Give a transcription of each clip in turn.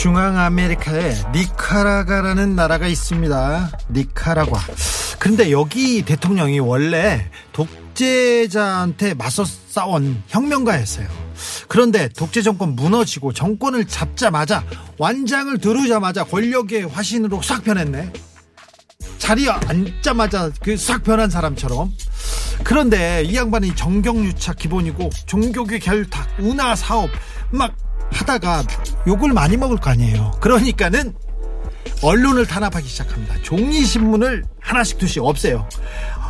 중앙 아메리카에 니카라과라는 나라가 있습니다. 니카라과. 그런데 여기 대통령이 원래 독재자한테 맞서 싸운 혁명가였어요. 그런데 독재 정권 무너지고 정권을 잡자마자 완장을 들으자마자 권력의 화신으로 싹 변했네. 자리에 앉자마자 그 싹 변한 사람처럼. 그런데 이 양반이 정경유착 기본이고 종교계 결탁, 운하 사업 막 하다가 욕을 많이 먹을 거 아니에요. 그러니까는 언론을 탄압하기 시작합니다. 종이 신문을 하나씩 두씩 없애요.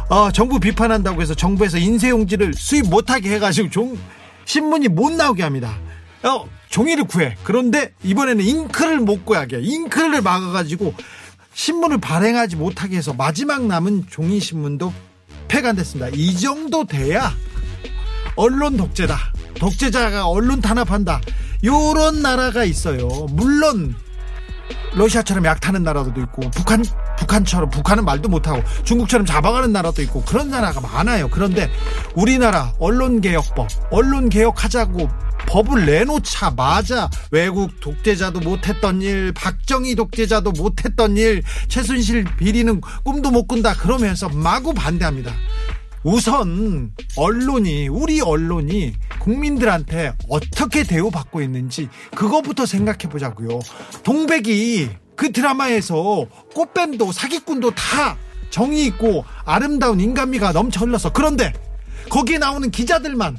어, 정부 비판한다고 해서 정부에서 인쇄용지를 수입 못하게 해가지고 종 신문이 못 나오게 합니다. 어, 종이를 구해. 그런데 이번에는 잉크를 못 구하게 잉크를 막아가지고 신문을 발행하지 못하게 해서 마지막 남은 종이 신문도 폐간됐습니다. 이 정도 돼야 언론 독재다. 독재자가 언론 탄압한다. 요런 나라가 있어요. 물론 러시아처럼 약타는 나라도 있고 북한 북한처럼 북한은 말도 못하고 중국처럼 잡아가는 나라도 있고 그런 나라가 많아요. 그런데 우리나라 언론개혁법 언론 개혁하자고 법을 내놓자마자 외국 독재자도 못했던 일, 박정희 독재자도 못했던 일, 최순실 비리는 꿈도 못 꾼다 그러면서 마구 반대합니다. 우선 언론이 우리 언론이 국민들한테 어떻게 대우받고 있는지 그것부터 생각해 보자고요. 동백이 그 드라마에서 꽃뱀도 사기꾼도 다 정이 있고 아름다운 인간미가 넘쳐 흘러서 그런데 거기에 나오는 기자들만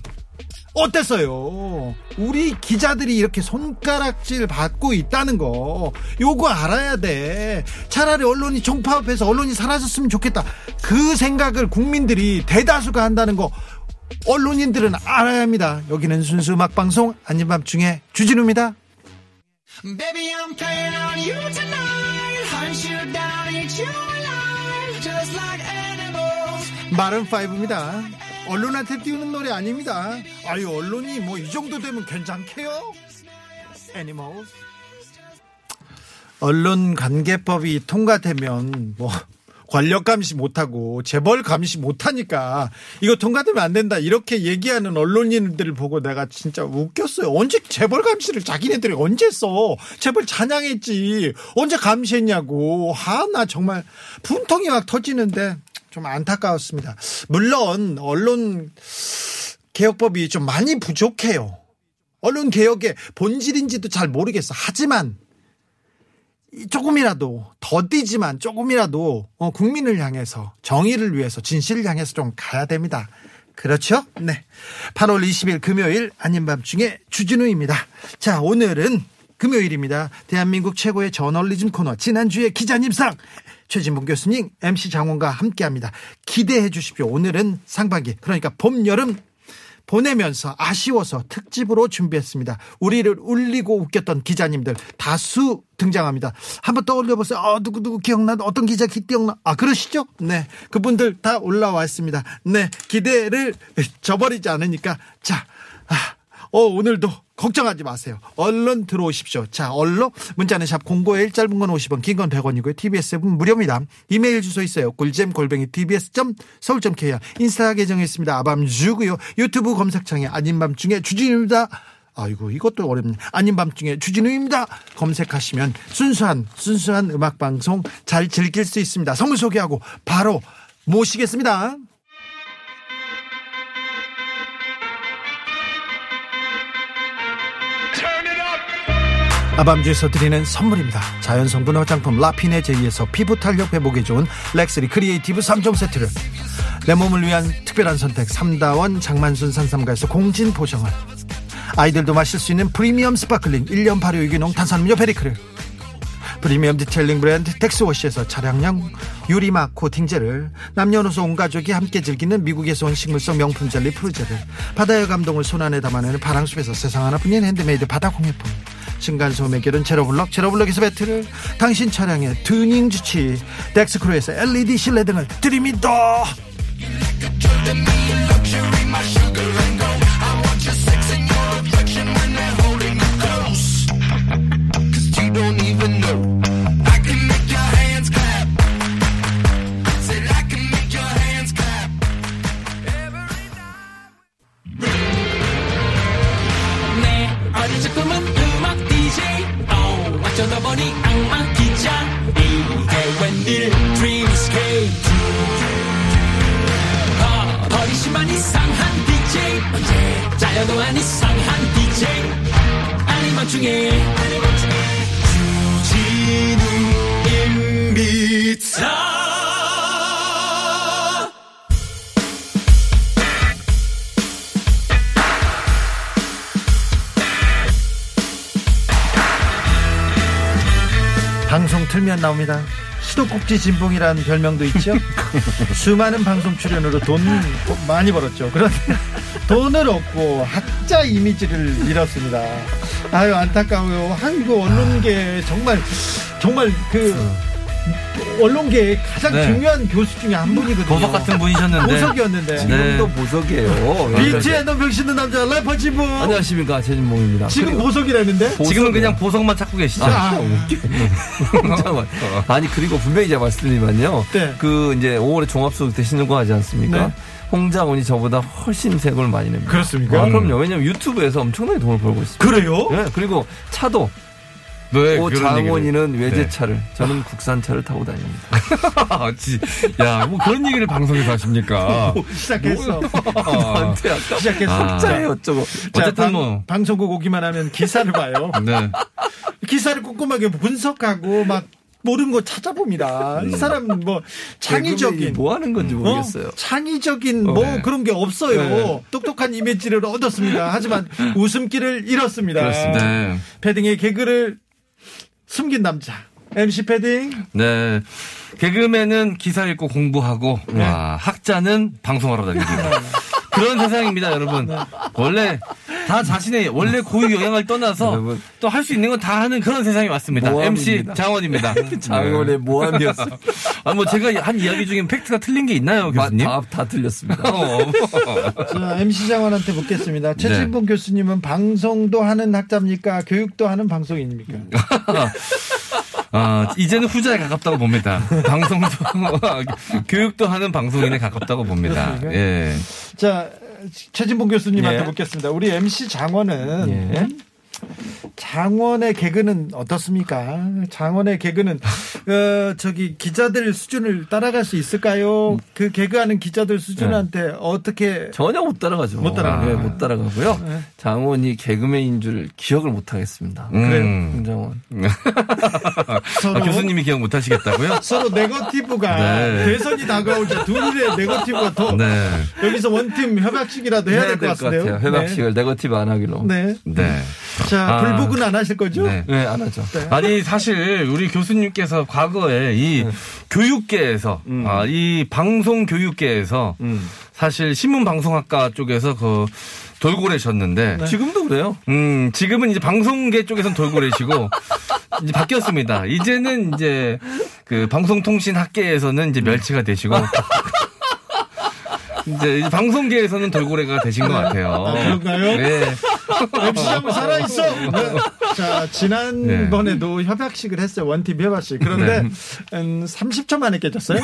어땠어요? 우리 기자들이 이렇게 손가락질 받고 있다는 거, 요거 알아야 돼. 차라리 언론이 총파업해서 언론이 사라졌으면 좋겠다. 그 생각을 국민들이 대다수가 한다는 거, 언론인들은 알아야 합니다. 여기는 순수 음악방송, 아닌 밤중에 주진우입니다. Baby, I'm playing on you tonight. Hunt you down, eat you alive. Just like animals. 마른5입니다. 언론한테 띄우는 노래 아닙니다. 아유, 언론이 뭐 이 정도 되면 괜찮게요? Animals. 언론 관계법이 통과되면 뭐 권력 감시 못하고 재벌 감시 못하니까 이거 통과되면 안 된다 이렇게 얘기하는 언론인들을 보고 내가 진짜 웃겼어요. 언제 재벌 감시를 자기네들이 언제 써? 재벌 찬양했지. 언제 감시했냐고. 아, 나 정말 분통이 막 터지는데 좀 안타까웠습니다. 물론 언론 개혁법이 좀 많이 부족해요. 언론 개혁의 본질인지도 잘 모르겠어. 하지만 조금이라도 더디지만 조금이라도 어, 국민을 향해서 정의를 위해서 진실을 향해서 좀 가야 됩니다. 그렇죠? 네. 8월 20일 금요일 아닌 밤중에 주진우입니다. 자, 오늘은 금요일입니다. 대한민국 최고의 저널리즘 코너 지난주에 기자님상 최진봉 교수님 MC 장원과 함께합니다. 기대해 주십시오. 오늘은 상반기 그러니까 봄 여름 보내면서 아쉬워서 특집으로 준비했습니다. 우리를 울리고 웃겼던 기자님들 다수 등장합니다. 한번 떠올려 보세요. 어, 누구 누구 기억나? 어떤 기자 기억나? 아 그러시죠? 네, 그분들 다 올라와 있습니다. 네, 기대를 저버리지 않으니까 자, 아, 어 오늘도 걱정하지 마세요. 얼른 들어오십시오. 자, 얼른 문자는 샵051 짧은 건 50원, 긴 건 100원이고요. TBS 앱은 무료입니다. 이메일 주소 있어요. 꿀잼 골뱅이 tbs.서울.kr 인스타 계정 있습니다. 아밤주고요. 유튜브 검색창에 아닌 밤중에 주진우입니다. 아이고 이것도 어렵네. 아닌 밤중에 주진우입니다. 검색하시면 순수한 순수한 음악 방송 잘 즐길 수 있습니다. 선물 소개하고 바로 모시겠습니다. 아밤주에서 드리는 선물입니다. 자연성분 화장품 라피네 제이에서 피부 탄력 회복에 좋은 렉스리 크리에이티브 3종 세트를. 내 몸을 위한 특별한 선택 3다원 장만순 산삼가에서 공진 보정을. 아이들도 마실 수 있는 프리미엄 sparkling 1년 발효 유기농 탄산음료 베리크를. 프리미엄 detailing 브랜드 텍스워시에서 차량용 유리막 코팅제를 남녀노소 온 가족이 함께 즐기는 미국에서 온 식물성 명품 젤리 푸르제를. 바다의 감동을 손안에 담아내는 바랑숲에서 세상 하나뿐인 핸드메이드 바다 공예품 층간소음 해결은 제로블럭 제로블럭에서 매트를 당신 차량의 튜닝 주치의 덱스크루에서 LED 실내 등을 드립니다 수도꼭지 진봉이라는 별명도 있죠. 수많은 방송 출연으로 돈 많이 벌었죠. 그런데 돈을 얻고 학자 이미지를 잃었습니다. 아유 안타까워요. 한국 언론계 정말 정말 그 언론계의 가장 네. 중요한 교수 중에 한 분이거든요. 보석 같은 분이셨는데. 보석이었는데. 네. 지금도 보석이에요. 비트에 너 병신는 남자 래퍼 진봉. 안녕하십니까 최진봉입니다. 지금 보석이라는데? 지금은 그냥 보석만 찾고 계시죠. 아, 웃겨. 잠깐만. 아니 그리고 분명히 제가 말씀드리면요. 네. 그 이제 5월에 종합소득 대 신고하지 않습니까? 네. 홍장원이 저보다 훨씬 세금을 많이 냅니다. 그렇습니까? 아, 그럼요. 왜냐면 유튜브에서 엄청나게 돈을 벌고 있습니다. 그래요? 네, 그리고 차도 왜 오 그런 장원이는 외제차를 저는 국산차를 타고 다닙니다. 아, 지- 야, 뭐 그런 얘기를 방송에서 하십니까? 시작했어. 나한테 아까 시작했어. 아. 짜에 어쩌고. 자, 어쨌든 방, 뭐. 방송국 오기만 하면 기사를 봐요. 네. 기사를 꼼꼼하게 분석하고 막 모르는 거 찾아봅니다. 이 사람은 뭐 개그맨이 창의적인 뭐 하는 건지 어? 모르겠어요. 창의적인 뭐 네. 그런 게 없어요. 네. 똑똑한 이미지를 얻었습니다. 하지만 웃음기를 잃었습니다. 그렇습니다. 네. 패딩의 개그를 숨긴 남자. MC 패딩. 네. 개그맨은 기사 읽고 공부하고, 네. 와, 학자는 방송하러 다니고. 그런 세상입니다, 여러분. 원래 다 자신의 원래 고유 영향을 떠나서. 또 할 수 있는 건 다 하는 그런 세상이 왔습니다. MC 모함입니다. 장원입니다. 장원의 모함이었어. 아, 뭐 제가 한 이야기 중에 팩트가 틀린 게 있나요, 교수님? 다, 다 틀렸습니다. 어. 자, MC 장관한테 묻겠습니다. 최진봉 교수님은 방송도 하는 학자입니까? 교육도 하는 방송인입니까? 아, 이제는 후자에 가깝다고 봅니다. 방송도, 교육도 하는 방송인에 가깝다고 봅니다. 그렇습니까? 예. 자, 최진봉 교수님한테 예. 묻겠습니다. 우리 MC 장원은 예. 장원의 개그는 어떻습니까? 장원의 개그는 어, 저기 기자들 수준을 따라갈 수 있을까요? 그 개그하는 기자들 수준한테 어떻게 전혀 못 따라가죠. 못 따라가요. 네, 못 따라가고요. 네. 장원이 개그맨인 줄 기억을 못 하겠습니다. 음. 홍장원. 서로 아, 교수님이 기억 못 하시겠다고요? 서로 네거티브가 네. 대선이 다가오자 둘의 네거티브가 더 네. 여기서 원팀 협약식이라도 해야 될 것 같은데요. 같아요. 회박식을 네거티브 안 하기로. 네. 네. 네. 자, 아. 불복은 안 하실 거죠? 네. 네, 안 하죠. 아니 사실 우리 교수님께서 과거에 이 교육계에서 아, 이 방송 교육계에서 사실 신문 방송학과 쪽에서 그 돌고래셨는데 지금도 그래요. 음 지금은 이제 방송계 쪽에선 돌고래시고 이제 바뀌었습니다. 이제는 이제 그 방송통신학계에서는 이제 멸치가 되시고 이제 방송계에서는 돌고래가 되신 것 같아요. 아, 그런가요? 네. MC 장군 살아있어! 네. 자, 지난번에도 협약식을 했어요. 원팀 협약식. 그런데, 음, 30초 만에 깨졌어요?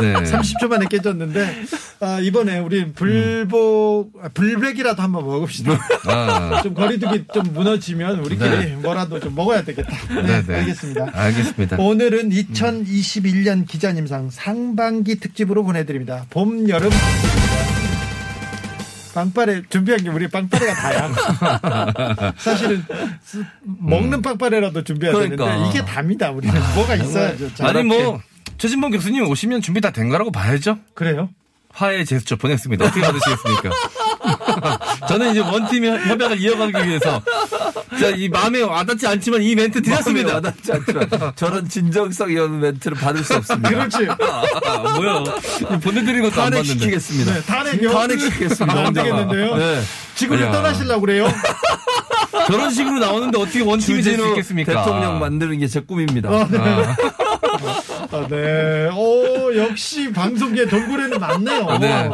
네. 30초 만에 깨졌는데, 아, 이번에 우리 불복, 아, 불백이라도 한번 먹읍시다. 아, 좀 거리두기 좀 무너지면 우리끼리 네. 뭐라도 좀 먹어야 되겠다. 네, 네, 네. 알겠습니다. 알겠습니다. 오늘은 2021년 기자님상 상반기 특집으로 보내드립니다. 봄, 여름. 빵빠레 준비한 게 우리 빵빠레가 다야. 사실은 쓰- 먹는 빵빠레라도 준비해야 그러니까. 되는데 이게 답니다. 우리는 뭐가 있어야죠. 자, 아니 뭐 최진봉 교수님 오시면 준비 다 된 거라고 봐야죠. 그래요? 화해 제스처 보냈습니다. 어떻게 받으시겠습니까? 저는 이제 원팀 협약을 이어가기 위해서 자, 이 마음에 와닿지 않지만 이 멘트 드렸습니다. 와닿지 않지만 저런 진정성 있는 멘트를 받을 수 없습니다. 그렇지. 아, 뭐야? 보내드린 것도 안 봤는데. 탄핵시키겠습니다. 네, 탄핵이요? 탄핵시키겠습니다. 안. 되겠는데요? 네. 지구를 야. 떠나시려고 그래요? 저런 식으로 나오는데 어떻게 원팀이 될 수 있겠습니까? 대통령 만드는 게 제 꿈입니다. 아, 네. 오, 역시 방송계 돌고래는 많네요. 네.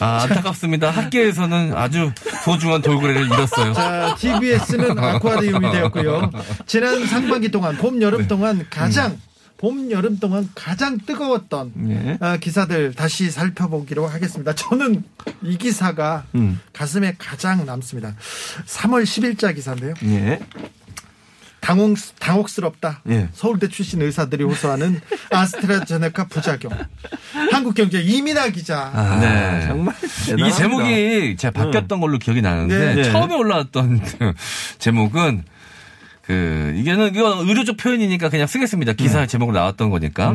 아, 안타깝습니다. 학계에서는 아주 소중한 돌고래를 잃었어요. 자, TBS는 아쿠아리움이 되었고요. 지난 상반기 동안, 봄, 여름 동안 가장, 봄, 여름 동안 가장 뜨거웠던 예. 아, 기사들 다시 살펴보기로 하겠습니다. 저는 이 기사가 음. 가슴에 가장 남습니다. 3월 10일자 기사인데요. 예. 당혹, 당혹스럽다. 예. 서울대 출신 의사들이 호소하는 아스트라제네카 부작용. 한국경제 이민아 기자. 아, 네. 정말 이게 대단합니다. 제목이 제가 바뀌었던 걸로 기억이 나는데 네. 처음에 올라왔던 그 제목은 그 이게는 이거 의료적 표현이니까 그냥 쓰겠습니다. 기사 제목으로 나왔던 거니까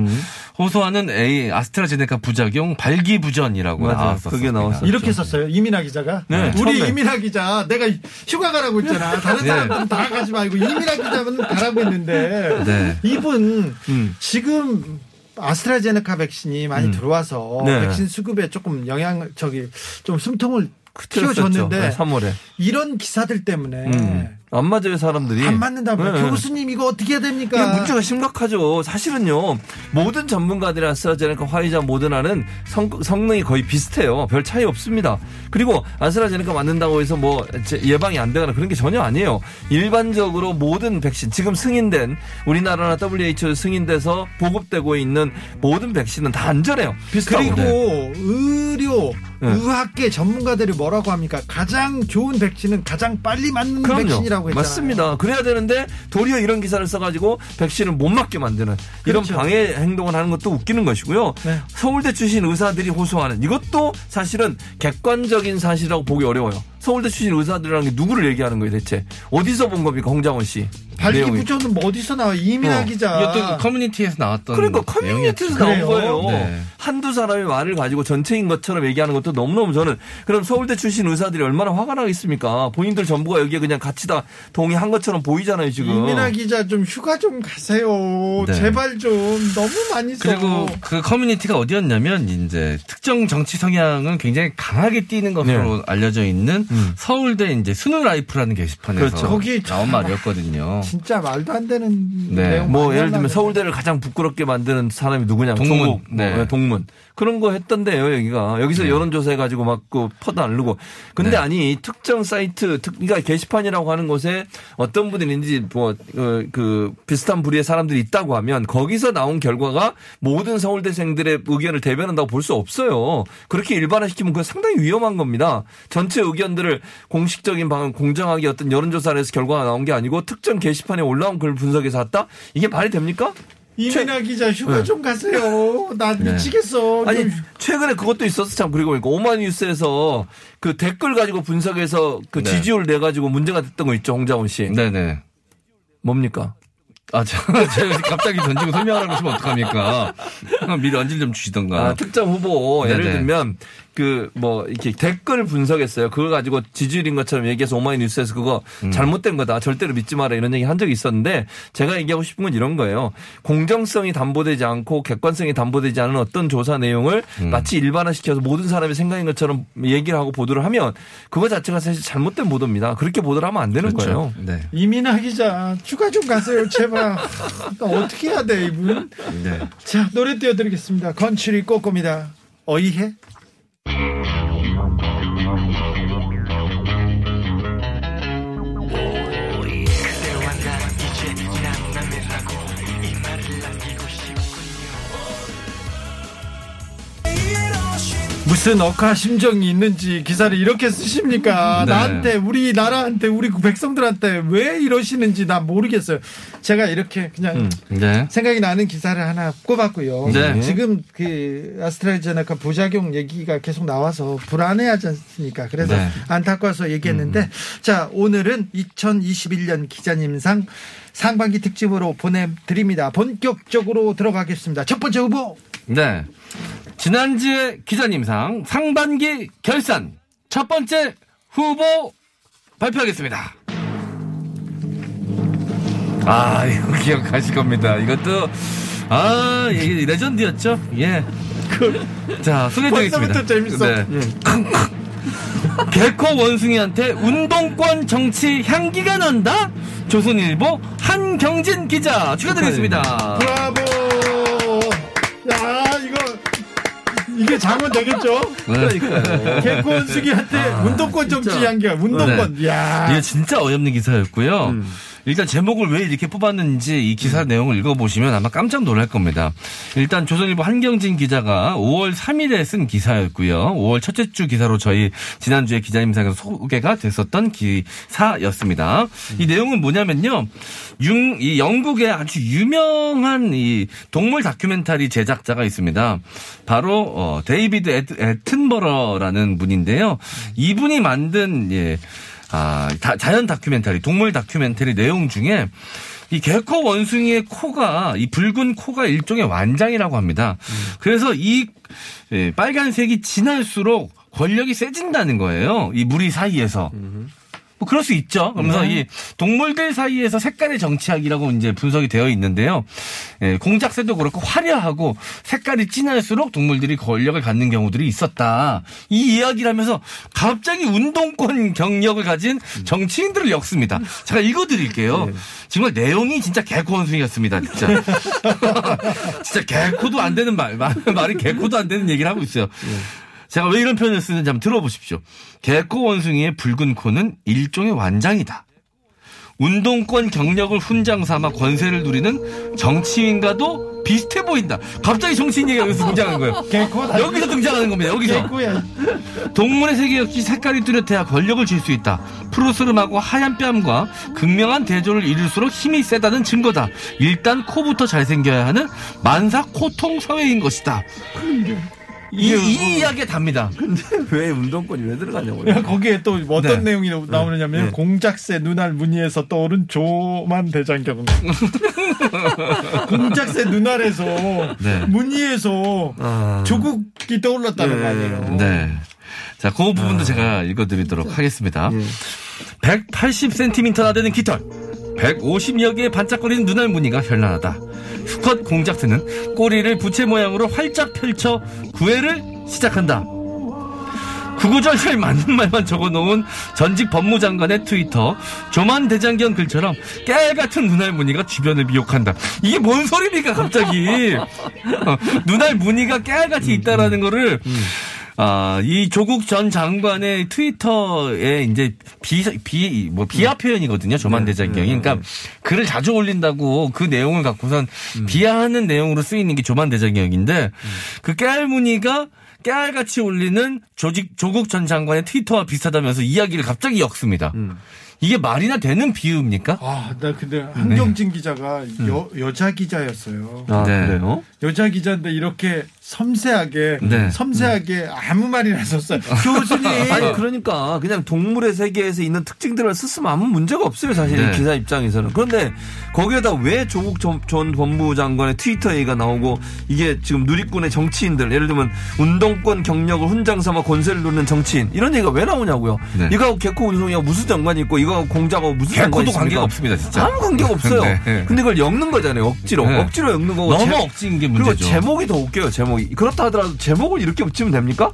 호소하는 A 아스트라제네카 부작용 발기부전이라고. 나왔었어요. 그게 나왔었죠. 이렇게 썼어요. 이민아 기자가. 네, 우리 처음에. 이민아 기자, 내가 휴가 가라고 했잖아. 다른 네. 사람들은 다 가지 말고 이민아 기자는 가라고 했는데 네. 이분 음. 지금 아스트라제네카 백신이 많이 들어와서 네. 백신 수급에 조금 영향 저기 좀 숨통을. 튀어줬는데 네, 3월에. 이런 기사들 때문에 음. 안 맞아요, 사람들이. 안 맞는다면 네. 교수님 이거 어떻게 해야 됩니까? 이게 문제가 심각하죠. 사실은요, 모든 전문가들이 아스트라제네카, 화이자, 모더나는 성, 성능이 거의 비슷해요. 별 차이 없습니다. 그리고 아스트라제네카 맞는다고 해서 뭐 제- 예방이 안 되거나 그런 게 전혀 아니에요. 일반적으로 모든 백신, 지금 승인된 우리나라나 WHO 승인돼서 보급되고 있는 모든 백신은 다 안전해요. 비슷하고. 그리고 의료, 네. 의학계 전문가들이 뭐라고 합니까? 가장 좋은 백신은 가장 빨리 맞는 백신이라고 했잖아요. 맞습니다. 그래야 되는데 도리어 이런 기사를 써가지고 백신을 못 맞게 만드는 이런 그렇죠. 방해 행동을 하는 것도 웃기는 것이고요. 네. 서울대 출신 의사들이 호소하는 이것도 사실은 객관적인 사실이라고 보기 어려워요. 서울대 출신 의사들이라는 게 누구를 얘기하는 거예요, 대체? 어디서 본 겁니까, 홍장원 씨? 내용이. 발기부전은 뭐 어디서 나와? 이민아 어, 기자. 이것도 커뮤니티에서 나왔던 그러니까 커뮤니티에서 내용이었죠. 나온? 거예요. 네. 한두 사람의 말을 가지고 전체인 것처럼 얘기하는 것도 너무너무 저는 그럼 서울대 출신 의사들이 얼마나 화가 나겠습니까? 본인들 전부가 여기에 그냥 같이 다 동의한 것처럼 보이잖아요, 지금. 이민아 기자 좀 휴가 좀 가세요. 네. 제발 좀 너무 많이 써. 그리고 그 커뮤니티가 어디였냐면 이제 특정 정치 성향은 굉장히 강하게 띄는 것으로 알려져 있는 음. 서울대 이제 스누 라이프라는 게시판에서 그렇죠. 거기 나온 참- 말이었거든요. 진짜 말도 안 되는 네. 내용 뭐 예를 들면 서울대를 가장 부끄럽게 만드는 사람이 누구냐? 동문. 조국, 네. 네, 동문. 그런 거 했던데요, 여기가. 여기서 여론조사 해가지고 막 그 퍼다 알르고. 근데 네. 아니, 특정 사이트, 특, 그러니까 게시판이라고 하는 곳에 어떤 분이 있는지 뭐, 어, 그, 비슷한 부류의 사람들이 있다고 하면 거기서 나온 결과가 모든 서울대생들의 의견을 대변한다고 볼 수 없어요. 그렇게 일반화시키면 그건 상당히 위험한 겁니다. 전체 의견들을 공식적인 방은 공정하게 어떤 여론조사를 해서 결과가 나온 게 아니고 특정 게시판에 올라온 글 분석해서 왔다? 이게 말이 됩니까? 이민아 기자 휴가 네. 좀 가세요. 나 미치겠어. 아니 좀 최근에 그것도 있었어 참 그리고 보니까 오마이뉴스에서 그 댓글 가지고 분석해서 그 네. 지지율 내 가지고 문제가 됐던 거 있죠 홍자원 씨 네네. 뭡니까? 아, 저, 제가 갑자기 던지고 설명하라고 하시면 어떡합니까? 미리 언질 좀 주시던가. 아, 특정 후보 예를 네네. 들면 그 뭐 이렇게 댓글 분석했어요. 그거 가지고 지지율인 것처럼 얘기해서 오마이뉴스에서 그거 음. 잘못된 거다. 절대로 믿지 마라 이런 얘기 한 적이 있었는데 제가 얘기하고 싶은 건 이런 거예요. 공정성이 담보되지 않고 객관성이 담보되지 않은 어떤 조사 내용을 음. 마치 일반화시켜서 모든 사람의 생각인 것처럼 얘기를 하고 보도를 하면 그거 자체가 사실 잘못된 보도입니다. 그렇게 보도를 하면 안 되는 거예요. 네. 이민아 기자 휴가 좀 가세요. 제발. 나 어떻게 해야 돼 이분? 네. 자 노래 띄워드리겠습니다. 건출이 꼬꼬입니다. 어이해? あ! 무슨 억하 심정이 있는지 기사를 이렇게 쓰십니까? 네. 나한테 우리 나라한테 우리 백성들한테 왜 이러시는지 난 모르겠어요. 제가 이렇게 그냥 네. 생각이 나는 기사를 하나 꼽았고요. 네. 지금 그 아스트라제네카 부작용 얘기가 계속 나와서 불안해하지 않습니까? 그래서 네. 안타까워서 얘기했는데 자 오늘은 2021년 기자님상 상반기 특집으로 보내드립니다. 본격적으로 들어가겠습니다. 첫 번째 후보 네. 지난주에 기자님상 상반기 결산 첫 번째 후보 발표하겠습니다. 아, 이거 기억하실 겁니다. 이것도, 아, 이게 레전드였죠? 예. 자, 소개해드리겠습니다. 재밌어. 네. 개코 원숭이한테 운동권 정치 향기가 난다? 조선일보 한경진 기자 축하드리겠습니다. 브라보. 야 이거 이게 장원 되겠죠? 네. 개콘 수기한테 운동권 정치 진짜. 향기가 운동권. 네. 야 이게 진짜 어이없는 기사였고요. 음. 일단 제목을 왜 이렇게 뽑았는지 이 기사 내용을 읽어보시면 아마 깜짝 놀랄 겁니다. 일단 조선일보 한경진 기자가 5월 3일에 쓴 기사였고요. 5월 첫째 주 기사로 저희 지난주에 기자님상에서 소개가 됐었던 기사였습니다. 이 내용은 뭐냐면요. 융, 이 영국의 아주 유명한 이 동물 다큐멘터리 제작자가 있습니다. 바로 어, 데이비드 애트- 애튼버러라는 분인데요. 이분이 만든 예, 아, 다- 자연 다큐멘터리, 동물 다큐멘터리 내용 중에 이 개코 원숭이의 코가 이 붉은 코가 일종의 완장이라고 합니다. 그래서 이 예, 빨간색이 진할수록 권력이 세진다는 거예요. 이 무리 사이에서. 뭐 그럴 수 있죠. 그러면서 이 동물들 사이에서 색깔의 정치학이라고 이제 분석이 되어 있는데요. 예, 공작새도 그렇고 화려하고 색깔이 진할수록 동물들이 권력을 갖는 경우들이 있었다. 이 이야기를 하면서 갑자기 운동권 경력을 가진 정치인들을 엮습니다. 제가 읽어드릴게요. 정말 내용이 진짜 개코 원숭이였습니다. 진짜. 진짜 개코도 안 되는 말, 말 말이 개코도 안 되는 얘기를 하고 있어요. 제가 왜 이런 표현을 쓰는지 한번 들어보십시오. 개코 원숭이의 붉은 코는 일종의 완장이다. 운동권 경력을 훈장 삼아 권세를 누리는 정치인과도 비슷해 보인다. 갑자기 정치인 얘기가 여기서 등장하는 거예요. 개코 다 여기서 등장하는 겁니다. 여기서. 개코야. 동물의 세계 역시 색깔이 뚜렷해야 권력을 줄수 있다. 푸르스름하고 하얀 뺨과 극명한 대조를 이룰수록 힘이 세다는 증거다. 일단 코부터 잘생겨야 하는 만사 코통 사회인 것이다. 이, 이 이야기가 답니다. 왜 운동권이 왜 들어가냐고요. 거기에 또 어떤 네. 내용이 나오느냐면 네. 공작새 눈알 무늬에서 떠오른 조만 대장경. 공작새 눈알에서 네. 무늬에서 아. 조국이 떠올랐다는 네. 거 아니에요. 네. 자, 그 부분도 제가 읽어드리도록 하겠습니다. 180cm나 되는 깃털, 150여 개의 반짝거리는 눈알 무늬가 현란하다. 수컷 공작새는 꼬리를 부채 모양으로 활짝 펼쳐 구애를 시작한다. 구구절절 맞는 말만 적어놓은 전직 법무장관의 트위터 조만 대장경 글처럼 깨알 같은 눈알 무늬가 주변을 미혹한다. 이게 뭔 소리입니까 갑자기 어, 눈알 무늬가 깨알같이 있다라는 거를 아, 이 조국 전 장관의 트위터에 이제 비, 비, 뭐, 비하 표현이거든요. 조만 대장경이. 그러니까 글을 자주 올린다고 그 내용을 갖고선 비하하는 내용으로 쓰이는 게 조만 대장경인데 그 깨알 무늬가 깨알같이 올리는 조직, 조국 전 장관의 트위터와 비슷하다면서 이야기를 갑자기 엮습니다. 이게 말이나 되는 비유입니까? 아, 나 근데 한경진 기자가 여, 여자 기자였어요. 아, 네. 그래요? 여자 기자인데 이렇게 섬세하게 네. 섬세하게 아무 말이나 썼어요. 교수님. 아니 그러니까 그냥 동물의 세계에서 있는 특징들을 썼으면 아무 문제가 없어요 사실 네. 이 기사 입장에서는 그런데 거기에다 왜 조국 전, 전 법무부 장관의 트위터 얘기가 나오고 이게 지금 누리꾼의 정치인들 예를 들면 운동권 경력을 훈장 삼아 권세를 누리는 정치인 이런 얘기가 왜 나오냐고요 네. 이거하고 개코 운송이하고 무슨 상관이 있고 이거 하고 공작하고 무슨 상관이 개코도 있습니까 관계가 없습니다, 진짜. 아무 관계가 없어요 네. 근데 그걸 엮는 거잖아요 억지로 네. 억지로 엮는 거고 너무 제- 억지인 게 그리고 문제죠. 제목이 더 웃겨요, 제목이. 그렇다 하더라도 제목을 이렇게 붙이면 됩니까?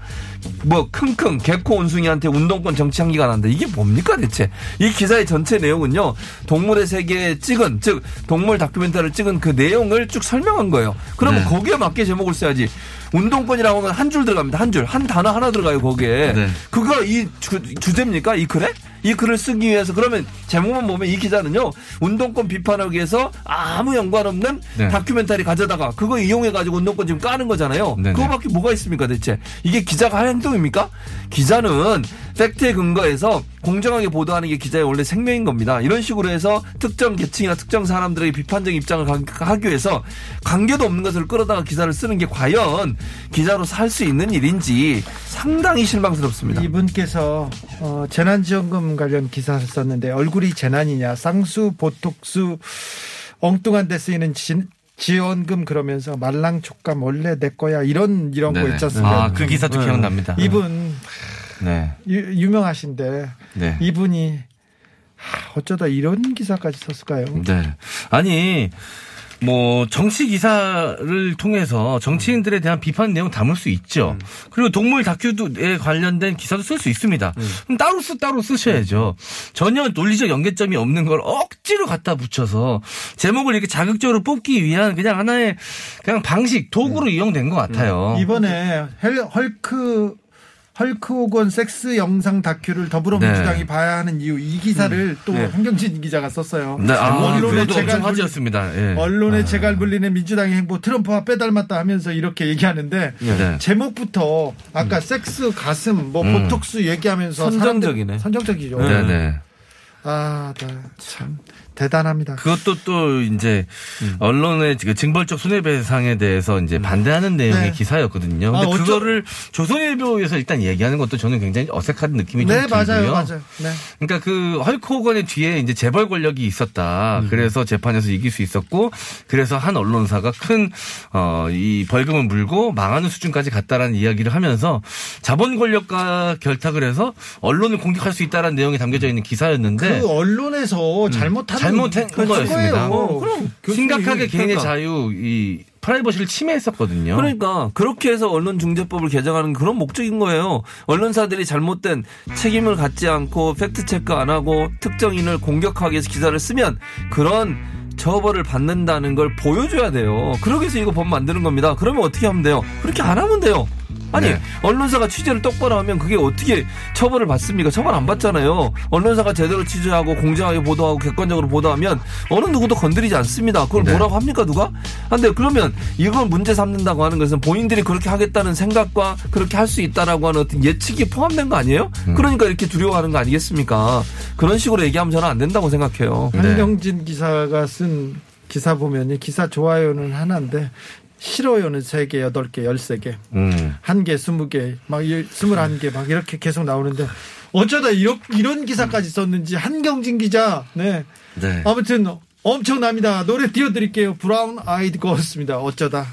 뭐, 킁킁, 개코 원숭이한테 운동권 정치 향기가 난다. 이게 뭡니까, 대체? 이 기사의 전체 내용은요, 동물의 세계에 찍은, 즉, 동물 다큐멘터리를 찍은 그 내용을 쭉 설명한 거예요. 그러면 네. 거기에 맞게 제목을 써야지. 운동권이라고 하면 한줄 들어갑니다. 한 줄. 한 단어 하나 들어가요, 거기에. 네. 그거 이 주, 주제입니까? 이 글에? 이 글을 쓰기 위해서 그러면 제목만 보면 이 기자는요 운동권 비판하기 위해서 아무 연관 없는 네. 다큐멘터리 가져다가 그거 이용해 가지고 운동권 지금 까는 거잖아요. 네네. 그거밖에 뭐가 있습니까 대체? 이게 기자가 할 행동입니까? 기자는 팩트에 근거해서 공정하게 보도하는 게 기자의 원래 생명인 겁니다. 이런 식으로 해서 특정 계층이나 특정 사람들에게 비판적인 입장을 가- 하기 위해서 관계도 없는 것을 끌어다가 기사를 쓰는 게 과연 기자로서 할 수 있는 일인지 상당히 실망스럽습니다. 이분께서 어, 재난지원금 관련 기사를 썼는데 얼굴이 재난이냐 쌍수 보톡스 엉뚱한 데 쓰이는 지, 지원금 그러면서 말랑 촉감 원래 내 거야 이런 이런 거 네네. 있지 않습니까? 아, 그 기사도 네. 기억납니다. 이분 네. 유, 유명하신데 네. 이분이 하, 어쩌다 이런 기사까지 썼을까요? 네. 아니, 뭐 정치 기사를 통해서 정치인들에 대한 비판 내용 담을 수 있죠. 그리고 동물 다큐에 관련된 기사도 쓸 수 있습니다. 그럼 따로 쓰 따로 쓰셔야죠. 전혀 논리적 연계점이 없는 걸 억지로 갖다 붙여서 제목을 이렇게 자극적으로 뽑기 위한 그냥 하나의 그냥 방식 도구로 이용된 것 같아요. 이번에 헬- 헐크 헐크 호건 섹스 영상 다큐를 더불어민주당이 네. 봐야 하는 이유 이 기사를 또 한경진 기자가 썼어요. 네, 아, 언론의 재갈 엄청 화제였습니다. 예. 언론에 재갈 물리는 민주당의 행보 트럼프와 빼닮았다 하면서 이렇게 얘기하는데 네. 제목부터 아까 섹스 가슴 뭐 음. 보톡스 얘기하면서 선정적이네. 사람들- 선정적이죠. 네, 네. 아, 네. 참 대단합니다. 그것도 또 이제 음. 언론의 그 징벌적 손해배상에 대해서 이제 반대하는 내용의 네. 기사였거든요. 근데 아, 그거를 조선일보에서 일단 얘기하는 것도 저는 굉장히 어색한 느낌이 좀 네, 들고요. 맞아요, 맞아요. 네. 그러니까 그 헐크 호건의 뒤에 이제 재벌 권력이 있었다. 음. 그래서 재판에서 이길 수 있었고 그래서 한 언론사가 큰 어 이 벌금을 물고 망하는 수준까지 갔다라는 이야기를 하면서 자본 권력과 결탁을 해서 언론을 공격할 수 있다라는 내용이 담겨져 있는 기사였는데 그 언론에서 잘못한 네. 음. 잘못한 그 거였습니다. 거예요. 그럼 심각하게 개인의 그러니까. 자유, 이 프라이버시를 침해했었거든요. 그러니까 그렇게 해서 언론중재법을 개정하는 그런 목적인 거예요. 언론사들이 잘못된 책임을 갖지 않고 팩트 체크 안 하고 특정인을 공격하기 위해서 기사를 쓰면 그런 처벌을 받는다는 걸 보여줘야 돼요. 그러기 위해서 이거 법 만드는 겁니다. 그러면 어떻게 하면 돼요? 그렇게 안 하면 돼요. 아니 네. 언론사가 취재를 똑바로 하면 그게 어떻게 처벌을 받습니까? 처벌 안 받잖아요. 언론사가 제대로 취재하고 공정하게 보도하고 객관적으로 보도하면 어느 누구도 건드리지 않습니다. 그걸 네. 뭐라고 합니까 누가? 근데 그러면 이걸 문제 삼는다고 하는 것은 본인들이 그렇게 하겠다는 생각과 그렇게 할 수 있다라고 하는 어떤 예측이 포함된 거 아니에요? 음. 그러니까 이렇게 두려워하는 거 아니겠습니까? 그런 식으로 얘기하면 저는 안 된다고 생각해요. 네. 한경진 기사가 쓴 기사 보면 기사 좋아요는 하나인데 싫어요는 세개 여덟 개 열세 개 음. 한 개, 스무 개, 막 스물한 개, 막 이렇게 계속 나오는데 어쩌다 이런, 이런 기사까지 썼는지 한경진 기자, 네. 네. 아무튼 엄청납니다. 노래 띄워드릴게요. 브라운 아이드 거였습니다. 어쩌다.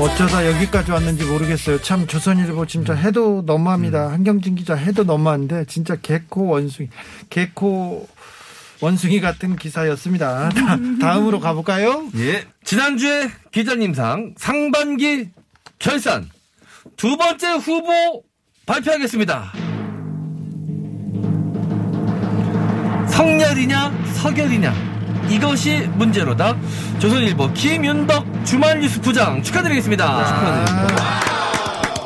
어쩌다 여기까지 왔는지 모르겠어요. 참 조선일보 진짜 해도 너무합니다. 한경진 기자 해도 너무한데 진짜 개코 원숭이, 개코 원숭이 같은 기사였습니다. 다, 다음으로 가볼까요? 예. 지난주에 기자님상 상반기 결산 두 번째 후보 발표하겠습니다. 성렬이냐 서결이냐 이것이 문제로다. 조선일보 김윤덕 주말뉴스 부장 축하드리겠습니다.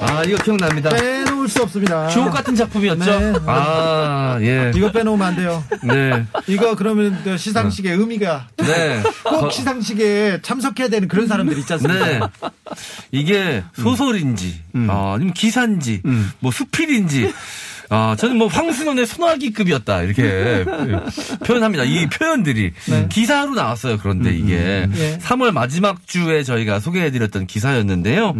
아 이거 기억납니다. 빼놓을 수 없습니다. 주옥 같은 작품이었죠. 네. 아 예. 이거 빼놓으면 안 돼요. 네. 이거 그러면 또 시상식의 의미가 네. 꼭 시상식에 참석해야 되는 그런 사람들 있지 않습니까? 네. 이게 소설인지, 어, 아니면 기사인지, 뭐 수필인지, 아, 저는 뭐 황순원의 소나기급이었다 이렇게 표현합니다. 이 표현들이 기사로 나왔어요. 그런데 이게 예. 3월 마지막 주에 저희가 소개해드렸던 기사였는데요.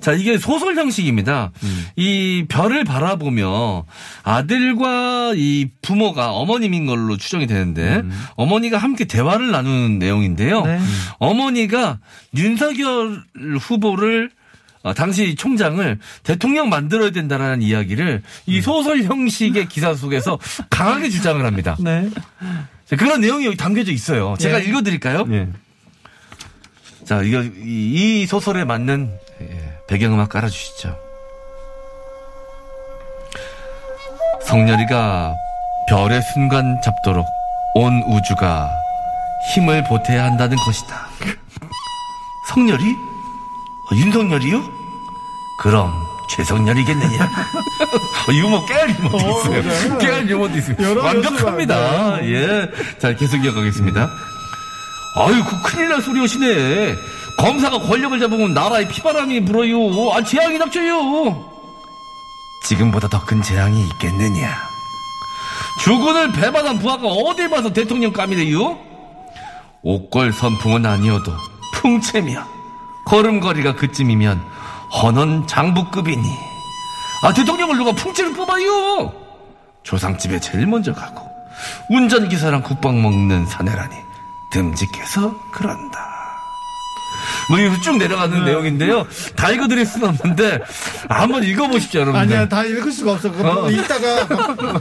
자, 이게 소설 형식입니다. 이 별을 바라보며 아들과 이 부모가 어머님인 걸로 추정이 되는데 어머니가 함께 대화를 나누는 내용인데요. 네. 어머니가 윤석열 후보를 아, 당시 총장을 대통령 만들어야 된다라는 이야기를 이 소설 형식의 기사 속에서 강하게 주장을 합니다. 네. 자, 그런 내용이 여기 담겨져 있어요. 제가 예. 읽어드릴까요? 예. 자, 이거 이, 이 소설에 맞는 예, 배경음악 깔아주시죠. 성렬이가 별의 순간 잡도록 온 우주가 힘을 보태야 한다는 것이다. 성렬이? 어, 윤석열이요? 그럼 최성렬이겠느냐? 어, 유머 깨알 유머도 있어요. 그래. 깨알 유머도. 여러 완벽합니다. 요소가, 예. 자, 계속 이어가겠습니다. 아유, 그 큰일 날 소리 하시네. 검사가 권력을 잡으면 나라에 피바람이 불어요. 아, 재앙이 닥쳐요. 지금보다 더 큰 재앙이 있겠느냐. 주군을 배반한 부하가 어딜 봐서 대통령 감이래요? 옥골 선풍은 아니어도 풍채며 걸음걸이가 그쯤이면 헌원 장부급이니 아 대통령을 누가 풍채를 뽑아요 조상집에 제일 먼저 가고 운전기사랑 국밥 먹는 사내라니 듬직해서 그런다. 뭐 이거 쭉 내려가는 내용인데요. 다 읽어드릴 수는 없는데 한번 읽어보십시오, 여러분. 아니야, 다 읽을 수가 없어. 어. 읽다가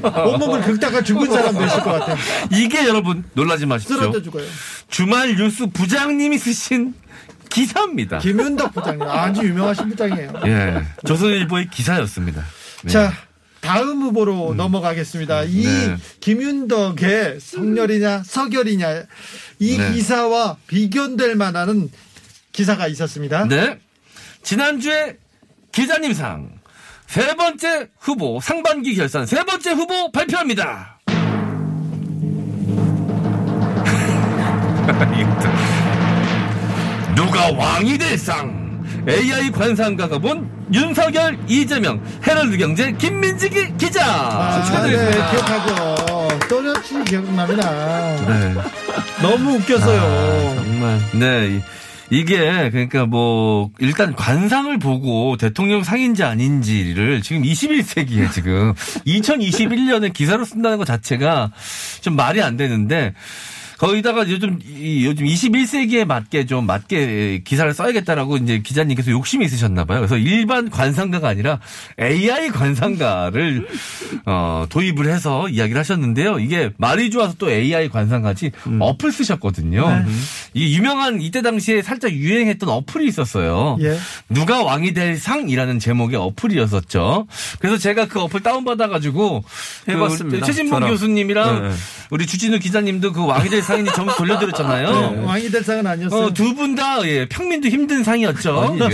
막 온몸을 긁다가 죽은 사람 되실 것 같아. 이게 여러분 놀라지 마십시오. 주말 뉴스 부장님이 쓰신 기사입니다. 김윤덕 부장님. 아주 유명하신 부장이에요. 예, 조선일보의 기사였습니다. 네. 자, 다음 후보로 넘어가겠습니다. 이 네. 김윤덕의 성렬이냐 서결이냐 이 네. 기사와 비견될 만한 기사가 있었습니다. 네. 지난주에 기자님상 세 번째 후보 상반기 결산 세 번째 후보 발표합니다. 누가 왕이 될 상? AI 관상가가 본 윤석열, 이재명, 헤럴드 경제 김민지 기 기자. 아, 네, 축하드립니다. 기억하죠. 또렷이 기억납니다. 네. 너무 웃겼어요. 정말. 네. 이- 이게 그러니까 뭐 일단 관상을 보고 대통령 상인지 아닌지를 지금 21세기에 지금 2021년에 기사로 쓴다는 것 자체가 좀 말이 안 되는데 거기다가 요즘 이 요즘 21세기에 맞게 좀 맞게 기사를 써야겠다라고 이제 기자님께서 욕심이 있으셨나 봐요. 그래서 일반 관상가가 아니라 AI 관상가를 어 도입을 해서 이야기를 하셨는데요. 이게 말이 좋아서 또 AI 관상가지 어플 쓰셨거든요. 이 유명한 이때 당시에 살짝 유행했던 어플이 있었어요. 예. 누가 왕이 될 상이라는 제목의 어플이었었죠. 그래서 제가 그 어플 다운 받아 가지고 그 해봤습니다. 최진봉 저랑. 교수님이랑 네. 우리 주진우 기자님도 그 왕이 될 상 인지 점수 돌려드렸잖아요. 네, 왕이 될 상은 아니었어요. 어, 두 분다 예, 평민도 힘든 상이었죠. 예.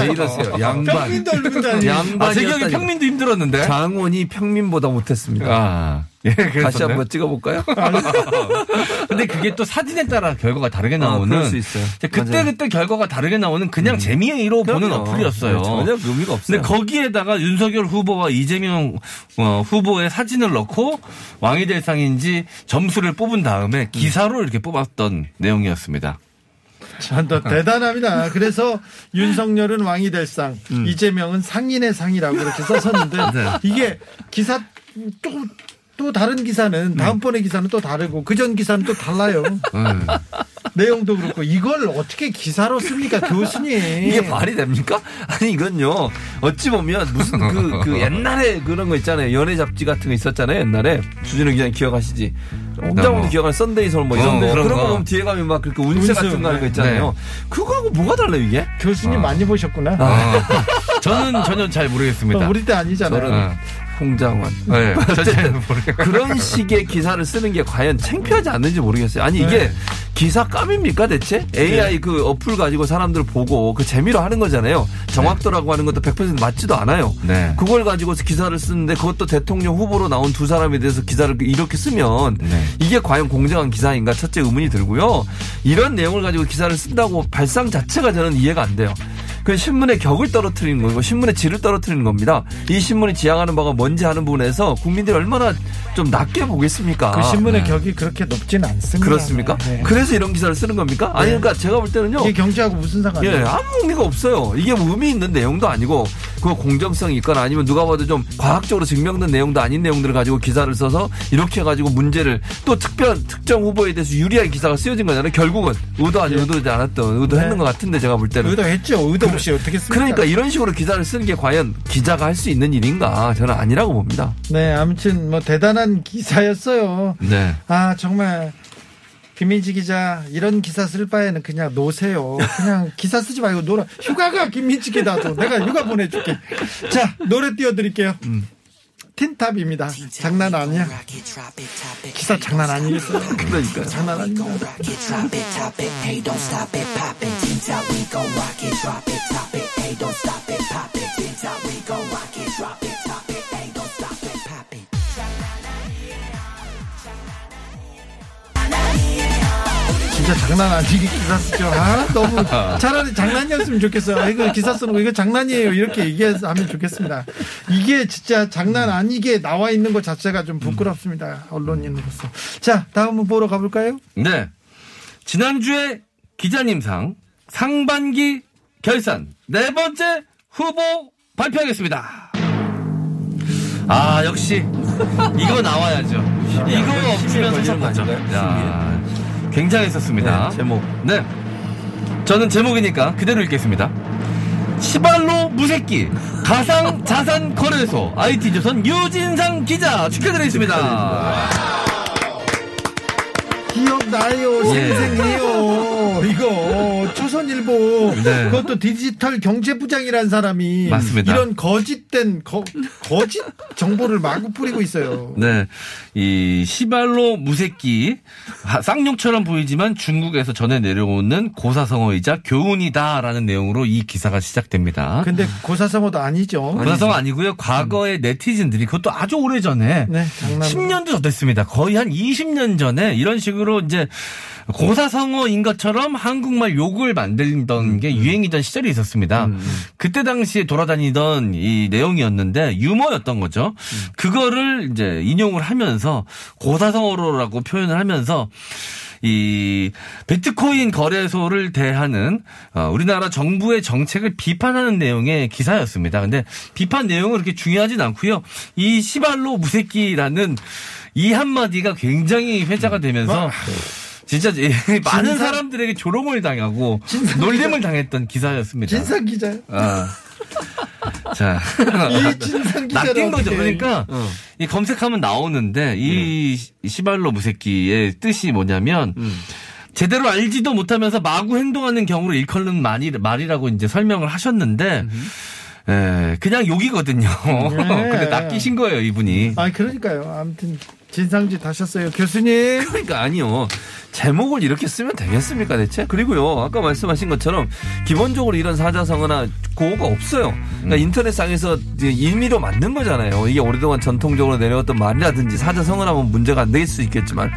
왜 이러세요? 양반. 평민도 얼굴다니. 아, 제 기억에. 평민도 힘들었는데. 장원이 평민보다 못했습니다. 아, 예, 다시. 한번 찍어볼까요? 근데 그게 또 사진에 따라 결과가 다르게 나오는. 그럴 수 있어요. 그때. 그때 결과가 다르게 나오는 그냥 재미로 보는 그럼요. 어플이었어요. 네, 전혀 의미가 없어요. 근데 거기에다가 윤석열 후보와 이재명 어, 후보의 사진을 넣고 왕이 될 상인지 점수를 뽑은 다음에 기사로 이렇게 뽑았던 내용이었습니다. 참, 더 대단합니다. 그래서 윤석열은 왕이 될 상, 이재명은 상인의 상이라고 이렇게 썼었는데 네. 이게 기사 또, 또 다른 기사는 다음번에 기사는 또 다르고 그 전 기사는 또 달라요. 음. 내용도 그렇고 이걸 어떻게 기사로 씁니까 교수님? 이게 말이 됩니까? 아니 이건요 어찌 보면 무슨 그, 그 옛날에 그런 거 있잖아요 연예 잡지 같은 거 있었잖아요 옛날에 주진우 기자님 기억하시지 홍장훈도 뭐. 기억하는 선데이 서울 뭐 이런 어, 거 그런 그런 거 거. 보면 뒤에 가면 막 그렇게 운세 운세, 같은 거 하는 거 네. 있잖아요 그거하고 뭐가 달라요 이게? 교수님 많이 보셨구나. 저는 전혀 잘 모르겠습니다. 어, 우리 때 아니잖아요. 저는 어. 홍장원 네. 그런 식의 기사를 쓰는 게 과연 창피하지 않는지 모르겠어요. 아니 이게 네. 기사감입니까 대체? AI 그 어플 가지고 사람들 보고 그 재미로 하는 거잖아요. 정확도라고 하는 것도 100% 맞지도 않아요. 네. 그걸 가지고 기사를 쓰는데 그것도 대통령 후보로 나온 두 사람에 대해서 기사를 이렇게 쓰면 네. 이게 과연 공정한 기사인가 첫째 의문이 들고요. 이런 내용을 가지고 기사를 쓴다고 발상 자체가 저는 이해가 안 돼요. 그 신문의 격을 떨어뜨리는 거고 신문의 질을 떨어뜨리는 겁니다. 이 신문이 지향하는 바가 뭔지 하는 부분에서 국민들이 얼마나 좀 낮게 보겠습니까? 그 신문의 격이 그렇게 높진 않습니다. 그렇습니까? 네. 그래서 이런 기사를 쓰는 겁니까? 아니 그러니까 제가 볼 때는요. 이게 경제하고 무슨 상관이에요? 예, 아무 의미가 없어요. 이게 뭐 의미 있는 내용도 아니고, 그 공정성이 있거나 아니면 누가 봐도 좀 과학적으로 증명된 내용도 아닌 내용들을 가지고 기사를 써서 이렇게 해가지고 문제를 또 특별, 특정 후보에 대해서 유리한 기사가 쓰여진 거잖아요. 결국은 의도하지, 의도하지 않았던, 의도했는 네. 것 같은데 제가 볼 때는. 의도했죠. 의도 없이 어떻게 씁니까? 그러니까 이런 식으로 기사를 쓰는 게 과연 기자가 할 수 있는 일인가? 저는 아니라고 봅니다. 네, 아무튼 뭐 대단한 기사였어요. 네. 아 정말 김민지 기자 이런 기사 쓸 바에는 그냥 노세요. 그냥 기사 쓰지 말고 놀아. 휴가가 김민지 기다도 내가 휴가 보내줄게. 자 노래 띄워드릴게요. 틴탑입니다. 장난 아니야. 기사 장난 아니겠어요. 그러니까요. 장난 아닙니다. 진짜 장난 아니게 기사 쓰죠. 아, 너무 차라리 장난이었으면 좋겠어요. 아, 이거 기사 쓰는 거 이거 장난이에요. 이렇게 얘기하면 좋겠습니다. 이게 진짜 장난 아니게 나와 있는 것 자체가 좀 부끄럽습니다. 언론인으로서. 자, 다음 후보로 가볼까요? 네. 지난주에 기자님상 상반기 결산 네 번째 후보 발표하겠습니다. 아, 역시 이거 나와야죠. 이거 없으면 걸리는 거 섭섭하죠. 아닌가요? 야, 굉장했었습니다. 네, 제목. 네. 저는 제목이니까 그대로 읽겠습니다. 시발로 무새끼 가상 자산 거래소 IT조선 유진상 기자 축하드리겠습니다. 기억나요, 예. 생생해요. 이거 조선일보 네. 그것도 디지털 경제부장이라는 사람이 맞습니다. 이런 거짓된 거, 거짓 정보를 마구 뿌리고 있어요. 네. 이 시발로 무새끼 하- 쌍욕처럼 보이지만 중국에서 전해 내려오는 고사성어이자 교훈이다라는 내용으로 이 기사가 시작됩니다. 근데 고사성어도 아니죠. 고사성어 아니고요. 과거의 네티즌들이 그것도 아주 오래 전에 네, 장난. 10년도 더 됐습니다. 거의 한 20년 전에 이런 식으로 이제 고사성어인 것처럼 한국말 욕을 만들던 게 유행이던 시절이 있었습니다. 그때 당시에 돌아다니던 이 내용이었는데 유머였던 거죠. 그거를 이제 인용을 하면서 고사성어로라고 표현을 하면서 이 비트코인 거래소를 대하는 어, 우리나라 정부의 정책을 비판하는 내용의 기사였습니다. 근데 비판 내용은 그렇게 중요하진 않고요. 이 시발로 무새끼라는 이 한마디가 굉장히 회자가 되면서 진짜 이 많은 진상- 사람들에게 조롱을 당하고 놀림을 당했던 기사였습니다. 진상 기자. 아. 자. 이 진상 기자를 낚인 거죠. 그러니까 이 검색하면 나오는데 이 시발로 무새끼의 뜻이 뭐냐면 제대로 알지도 못하면서 마구 행동하는 경우로 일컬는 말이, 말이라고 이제 설명을 하셨는데 에, 그냥 욕이거든요. 근데 낚이신 거예요, 이분이. 아 그러니까요. 아무튼 진상짓 하셨어요, 교수님. 그러니까 아니요. 제목을 이렇게 쓰면 되겠습니까 대체? 그리고요 아까 말씀하신 것처럼 기본적으로 이런 사자성어나 고어가 없어요. 그러니까 인터넷상에서 이제 임의로 만든 거잖아요. 이게 오랫동안 전통적으로 내려왔던 말이라든지 사자성어라면 문제가 안 될 수 있겠지만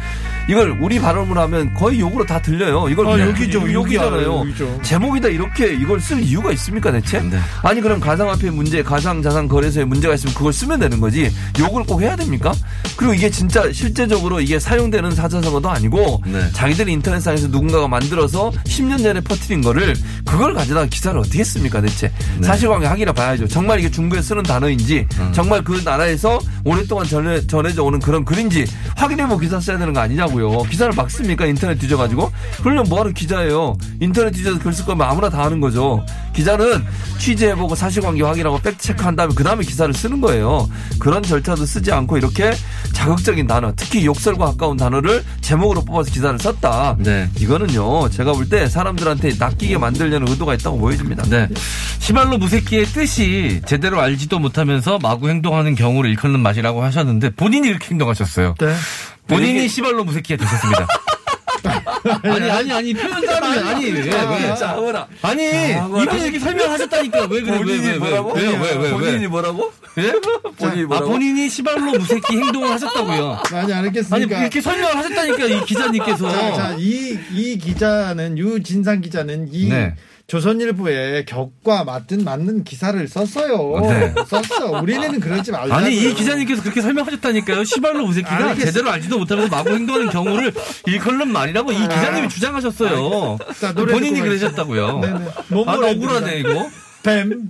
이걸 우리 발음으로 하면 거의 욕으로 다 들려요. 이걸 아, 그냥 욕이죠, 욕이잖아요. 제목이다 이렇게 이걸 쓸 이유가 있습니까 대체? 네. 아니 그럼 가상화폐 문제, 가상자산 거래소에 문제가 있으면 그걸 쓰면 되는 거지 욕을 꼭 해야 됩니까? 그리고 이게 진짜 실제적으로 이게 사용되는 사자성어도 아니고 네. 자기들이 인터넷상에서 누군가가 만들어서 10년 전에 퍼뜨린 거를 그걸 가져다가 기사를 어떻게 씁니까 대체? 네. 사실관계 확인해 봐야죠. 정말 이게 중국에 쓰는 단어인지 음. 정말 그 나라에서 오랫동안 전해, 전해져 오는 그런 글인지 확인해보고 기사 써야 되는 거 아니냐고요. 기사를 막 씁니까 인터넷 뒤져가지고? 그러면 뭐하러 기자예요? 인터넷 뒤져서 글 쓸 거면 아무나 다 하는 거죠. 기자는 취재해보고 사실관계 확인하고 팩트체크한 다음에 그 다음에 기사를 쓰는 거예요. 그런 절차도 쓰지 않고 이렇게 자극적 인 단어, 특히 욕설과 가까운 단어를 제목으로 뽑아서 기사를 썼다. 네. 이거는요, 제가 볼 때 사람들한테 낚이게 만들려는 의도가 있다고 보여집니다. 네. 시발로 무새끼의 뜻이 제대로 알지도 못하면서 마구 행동하는 경우를 일컫는 맛이라고 하셨는데 본인이 이렇게 행동하셨어요. 네. 본인이 이게- 시발로 무새끼가 되셨습니다. 아니 아니 아니 표현 따르면 아니 왜 왜? 짜오라. 아니 이분이 이렇게 설명하셨다니까 왜 그래 본인이 왜, 왜, 왜, 뭐라고? 왜요 왜왜 왜? 본인이 뭐라고? 예? 본인이 아 뭐라고? 본인이 시발로 무새끼 행동을 하셨다고요. 아니 아니 알겠습니까? 이렇게 설명을 하셨다니까 이 기자님께서. 자, 자, 이, 이 기자는, 유진상 기자는 이 네. 조선일보에 격과 맞든 맞는 기사를 썼어요. 네. 썼어. 우리는 그러지 말자. 아니 이 기자님께서 그렇게 설명하셨다니까요. 시발로 무새끼가 알겠어. 제대로 알지도 못하면서 마구 행동하는 경우를 일컬는 말이라고 이 기자님이 주장하셨어요. 자, 본인이 그러셨다고요. 뭐 아, 억울하네 이거. 뱀.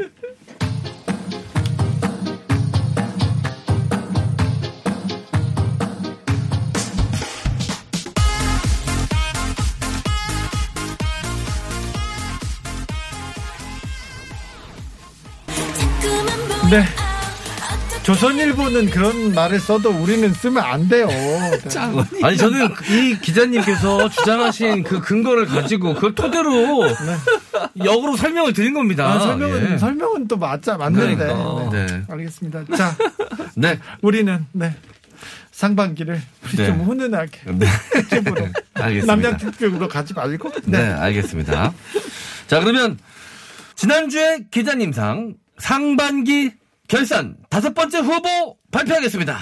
네. 조선일보는 그런 말을 써도 우리는 쓰면 안 돼요. 네. 아니 저는 이 기자님께서 주장하신 그 근거를 가지고 그걸 토대로 역으로 설명을 드린 겁니다. 아, 설명은 예. 설명은 또 맞자 맞는데. 그러니까. 네. 네. 알겠습니다. 자, 네. 우리는 네 상반기를 우리 네. 좀 훈훈하게 네. 알겠습니다. 남양 특별으로 가지 말고. 네, 알겠습니다. 자, 그러면 지난주에 기자님상 상반기 결산 다섯 번째 후보 발표하겠습니다.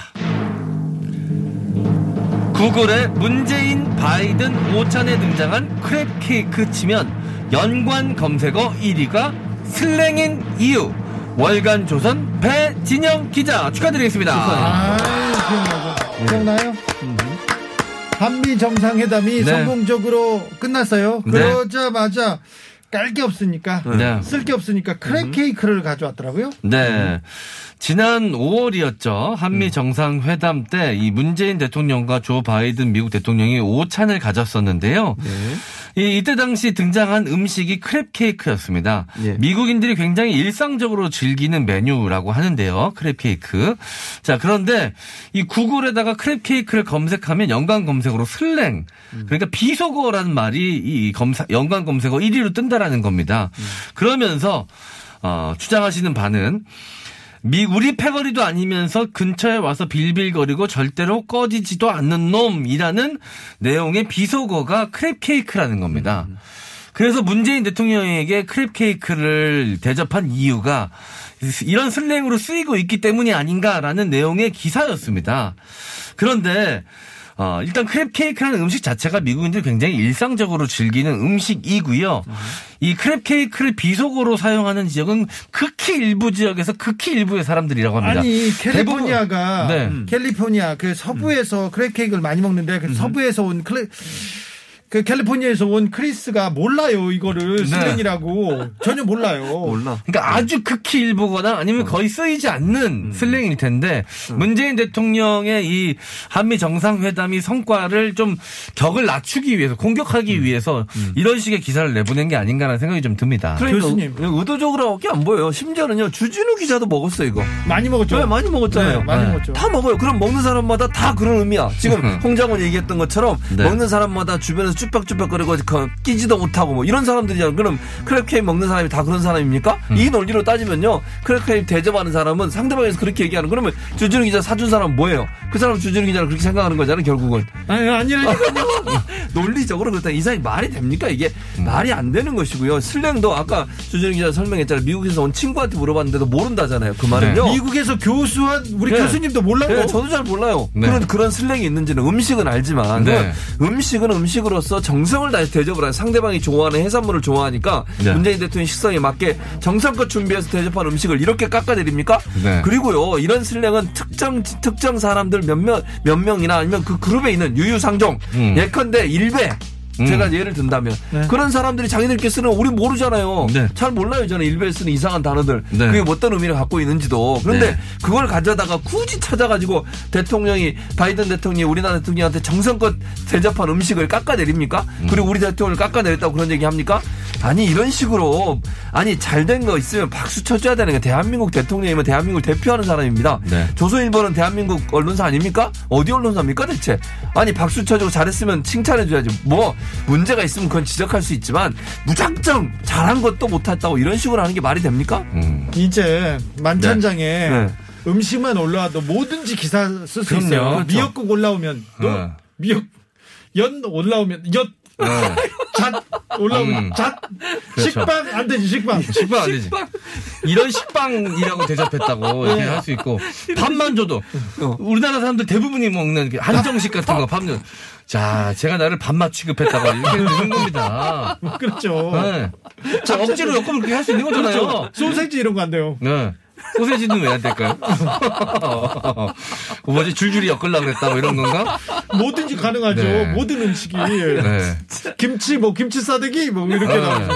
구글의 문재인 바이든 오찬에 등장한 크랩 케이크 치면 연관 검색어 1위가 슬랭인 이유 월간 조선 배진영 기자 축하드리겠습니다. 아. 기억나요? 한미 정상회담이 네. 성공적으로 끝났어요. 네. 그러자마자 깔 게 없으니까 네. 쓸게 없으니까 크랩 케이크를 가져왔더라고요. 네. 지난 5월이었죠. 한미 정상회담 때 이 문재인 대통령과 조 바이든 미국 대통령이 오찬을 가졌었는데요. 이, 이때 당시 등장한 음식이 crab cake였습니다. 예. 미국인들이 굉장히 일상적으로 즐기는 메뉴라고 하는데요. crab cake. 자, 그런데 이 구글에다가 crab cake를 검색하면 연관 검색어로 슬랭, 그러니까 비속어라는 말이 이 검사, 연관 검색어 1위로 뜬다라는 겁니다. 그러면서 어, 주장하시는 바는 미 우리 패거리도 아니면서 근처에 와서 빌빌거리고 절대로 꺼지지도 않는 놈이라는 내용의 비속어가 crab cake라는 겁니다. 그래서 문재인 대통령에게 crab cake를 대접한 이유가 이런 슬랭으로 쓰이고 있기 때문이 아닌가라는 내용의 기사였습니다. 그런데 어, 일단 crab cake라는 음식 자체가 미국인들이 굉장히 일상적으로 즐기는 음식이고요. 이 crab cake를 비속어로 사용하는 지역은 극히 일부 지역에서 극히 일부의 사람들이라고 합니다. 아니 캘리포니아가 네. 음. 캘리포니아 그 서부에서 crab cake를 많이 먹는데 그 서부에서 온 클레 그 캘리포니아에서 온 크리스가 몰라요 이거를 슬랭이라고 전혀 몰라요. 몰라. 그러니까 아주 극히 일부거나 아니면 거의 쓰이지 않는 슬랭일 텐데 문재인 대통령의 이 한미 정상회담이 성과를 좀 격을 낮추기 위해서 공격하기 위해서 이런 식의 기사를 내보낸 게 아닌가라는 생각이 좀 듭니다. 그러니까 교수님. 의도적으로밖에 안 보여요. 심지어는요 주진우 기자도 먹었어 이거. 많이 먹었죠. 네, 많이 먹었잖아요. 네, 많이 네. 먹었죠. 다 먹어요. 그럼 먹는 사람마다 다 그런 의미야. 지금 홍장원 얘기했던 것처럼 네. 먹는 사람마다 주변에서 쭈뼛쭈뼛거리고 그 끼지도 못하고 뭐 이런 사람들이잖아요. 그럼 크랩 케이크 먹는 사람이 다 그런 사람입니까? 이 논리로 따지면요. 크랩 케이크 대접하는 사람은 상대방에서 그렇게 얘기하는 그러면 주진우 기자 사준 사람은 뭐예요? 그 사람 주진우 기자를 그렇게 생각하는 거잖아요. 결국은. 아니 아니라니까. 논리적으로 그렇다 이상이 말이 됩니까 이게 말이 안 되는 것이고요 슬랭도 아까 주진우 기자 설명했잖아요 미국에서 온 친구한테 물어봤는데도 모른다잖아요 그 말은요 미국에서 교수한 우리 네. 교수님도 몰라요. 네, 저도 잘 몰라요. 네. 그런 그런 슬랭이 있는지는 음식은 알지만 네. 음식은 음식으로서 정성을 다해서 대접을 하는 상대방이 좋아하는 해산물을 좋아하니까 네. 문재인 대통령 식성에 맞게 정성껏 준비해서 대접한 음식을 이렇게 깎아내립니까? 네. 그리고요 이런 슬랭은 특정 특정 사람들 몇몇 몇 명이나 아니면 그 그룹에 있는 유유상종 음. 예컨대 일배 음. 제가 예를 든다면 그런 사람들이 자기들끼리 쓰는 거 우리 모르잖아요. 네. 잘 몰라요 저는 일베에 쓰는 이상한 단어들 네. 그게 어떤 의미를 갖고 있는지도 그런데 네. 그걸 가져다가 굳이 찾아가지고 대통령이 바이든 대통령이 우리나라 대통령한테 정성껏 대접한 음식을 깎아내립니까? 그리고 우리 대통령을 깎아내렸다고 그런 얘기 합니까? 아니 이런 식으로 아니 잘된 거 있으면 박수 쳐줘야 되는 게 대한민국 대통령이면 대한민국을 대표하는 사람입니다. 네. 조선일보는 대한민국 언론사 아닙니까? 어디 언론사입니까 대체? 아니 박수 쳐주고 잘했으면 칭찬해줘야지. 뭐 문제가 있으면 그건 지적할 수 있지만 무작정 잘한 것도 못했다고 이런 식으로 하는 게 말이 됩니까? 음. 이제 만찬장에 네. 음식만 올라와도 뭐든지 기사 쓸 수. 있어요. 그렇죠. 미역국 올라오면 또 네. 미역 연 올라오면 엿. 잣 올라오면 음. 잣 그렇죠. 식빵 안 되지 식빵 식빵 안 되지. 이런 식빵이라고 대접했다고 이렇게 할 수 있고 밥만 줘도 우리나라 사람들 대부분이 먹는 그 한정식 같은 거 밥은 자 제가 나를 밥맛 취급했다고 이렇게 되는 겁니다. 그렇죠 네. 자 억지로 엮으면 그렇게 할 수 있는 거잖아요. 그렇죠 소세지 이런 거 안 돼요 네. 소세지는 왜 안 될까요? 뭐지 줄줄이 엮으려고 그랬다 뭐 이런 건가? 뭐든지 가능하죠 네. 모든 음식이 네. 김치 뭐 김치 싸대기 뭐 이렇게 나오죠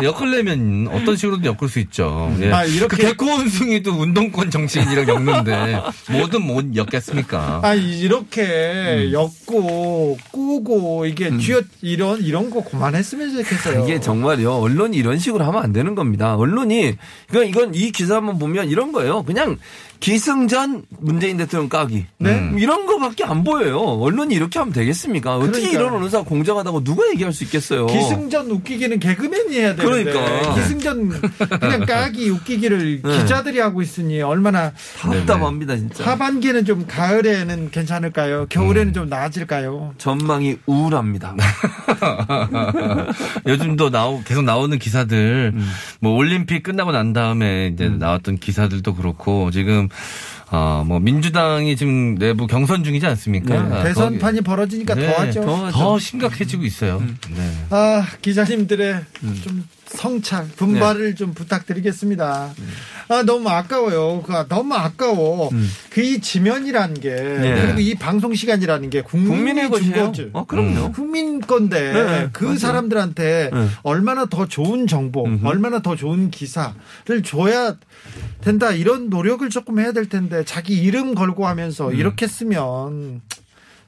네. 엮으려면 어떤 식으로든 엮을 수 있죠. 예. 아, 이렇게- 그 개코 원숭이도 운동권 정치인이랑 엮는데 뭐든 못 엮겠습니까? 아 이렇게 엮고 꾸고 이게 음. 쥐어 이런 이런 거 그만했으면 좋겠어요 이게 정말요. 언론이 이런 식으로 하면 안 되는 겁니다. 언론이 그러니까 이건 이 기사 한번 보면 이런 거예요. 그냥 기승전 문재인 대통령 까기. 네. 이런 거밖에 안 보여요. 언론이 이렇게 하면 되겠습니까? 어떻게 그러니까. 이런 언론사가 공정하다고 누가 얘기할 수 있겠어요? 기승전 웃기기는 개그맨이 해야 되는데 그러니까. 기승전 그냥 까기 웃기기를 네. 기자들이 하고 있으니 얼마나 답답합니다 진짜. 하반기는 좀 가을에는 괜찮을까요? 겨울에는 좀 나아질까요? 전망이 우울합니다. 요즘도 나오 계속 나오는 기사들 뭐 올림픽 끝나고 난 다음에 이제 나왔던 기사들도 그렇고 지금 어 뭐 민주당이 지금 내부 경선 중이지 않습니까? 아, 대선판이 벌어지니까 네, 더하죠. 더, 더 심각해지고 있어요. 네. 아 기자님들의 좀 성찰 분발을 좀 부탁드리겠습니다. 아 너무 아까워요. 그 너무 아까워. 그이 지면이라는 게 그리고 이 방송 시간이라는 게 국민의. 거죠. 어, 그럼요. 국민 건데 네, 그 맞아요. 사람들한테 네. 얼마나 더 좋은 정보, 얼마나 더 좋은 기사를 줘야 된다 이런 노력을 조금 해야 될 텐데 자기 이름 걸고 하면서 이렇게 쓰면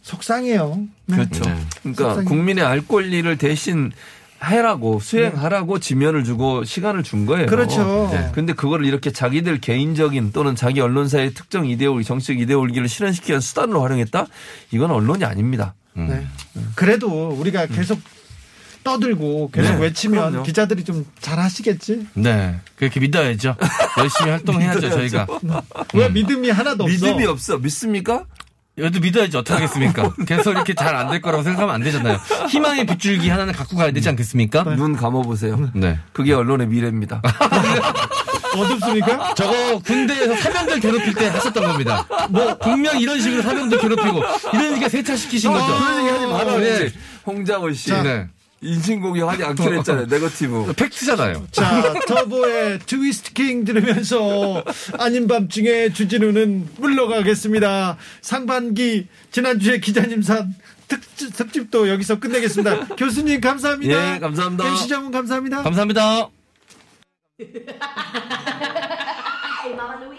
속상해요. 네. 그렇죠. 그러니까 속상해. 국민의 알 권리를 대신 해라고 수행하라고 지면을 주고 시간을 준 거예요. 그렇죠. 네. 근데 그거를 이렇게 자기들 개인적인 또는 자기 언론사의 특정 이데올기, 정치적 이데올기를 실현시키기 위한 수단으로 활용했다? 이건 언론이 아닙니다. 네. 그래도 우리가 계속 떠들고 계속 네, 외치면 그럼요. 기자들이 좀 잘하시겠지. 네. 그렇게 믿어야죠. 열심히 활동해야죠, 저희가. 왜 믿음이 하나도 없어? 믿음이 없어. 믿습니까? 여도 믿어야지 어떻게 하겠습니까? 계속 이렇게 잘 안 될 거라고 생각하면 안 되잖아요. 희망의 빗줄기 하나는 갖고 가야 되지 않겠습니까? 눈 감아보세요. 네. 그게 언론의 미래입니다. 어둡습니까? 저거 군대에서 사병들 괴롭힐 때 하셨던 겁니다. 뭐 분명 이런 식으로 사병들 괴롭히고 이러니까 세차시키신 거죠. 그런 얘기 하지 말아요. 네. 홍장원 씨. 네. 인신공격 하지 않기로 했잖아요. 네거티브. 팩트잖아요. 자, 터보의 트위스트 킹 들으면서 아닌 밤중에 주진우는 물러가겠습니다. 상반기 지난주에 기자님 산 특집, 특집도 여기서 끝내겠습니다. 교수님 감사합니다. 예, 감사합니다. MC 정훈 감사합니다. 감사합니다.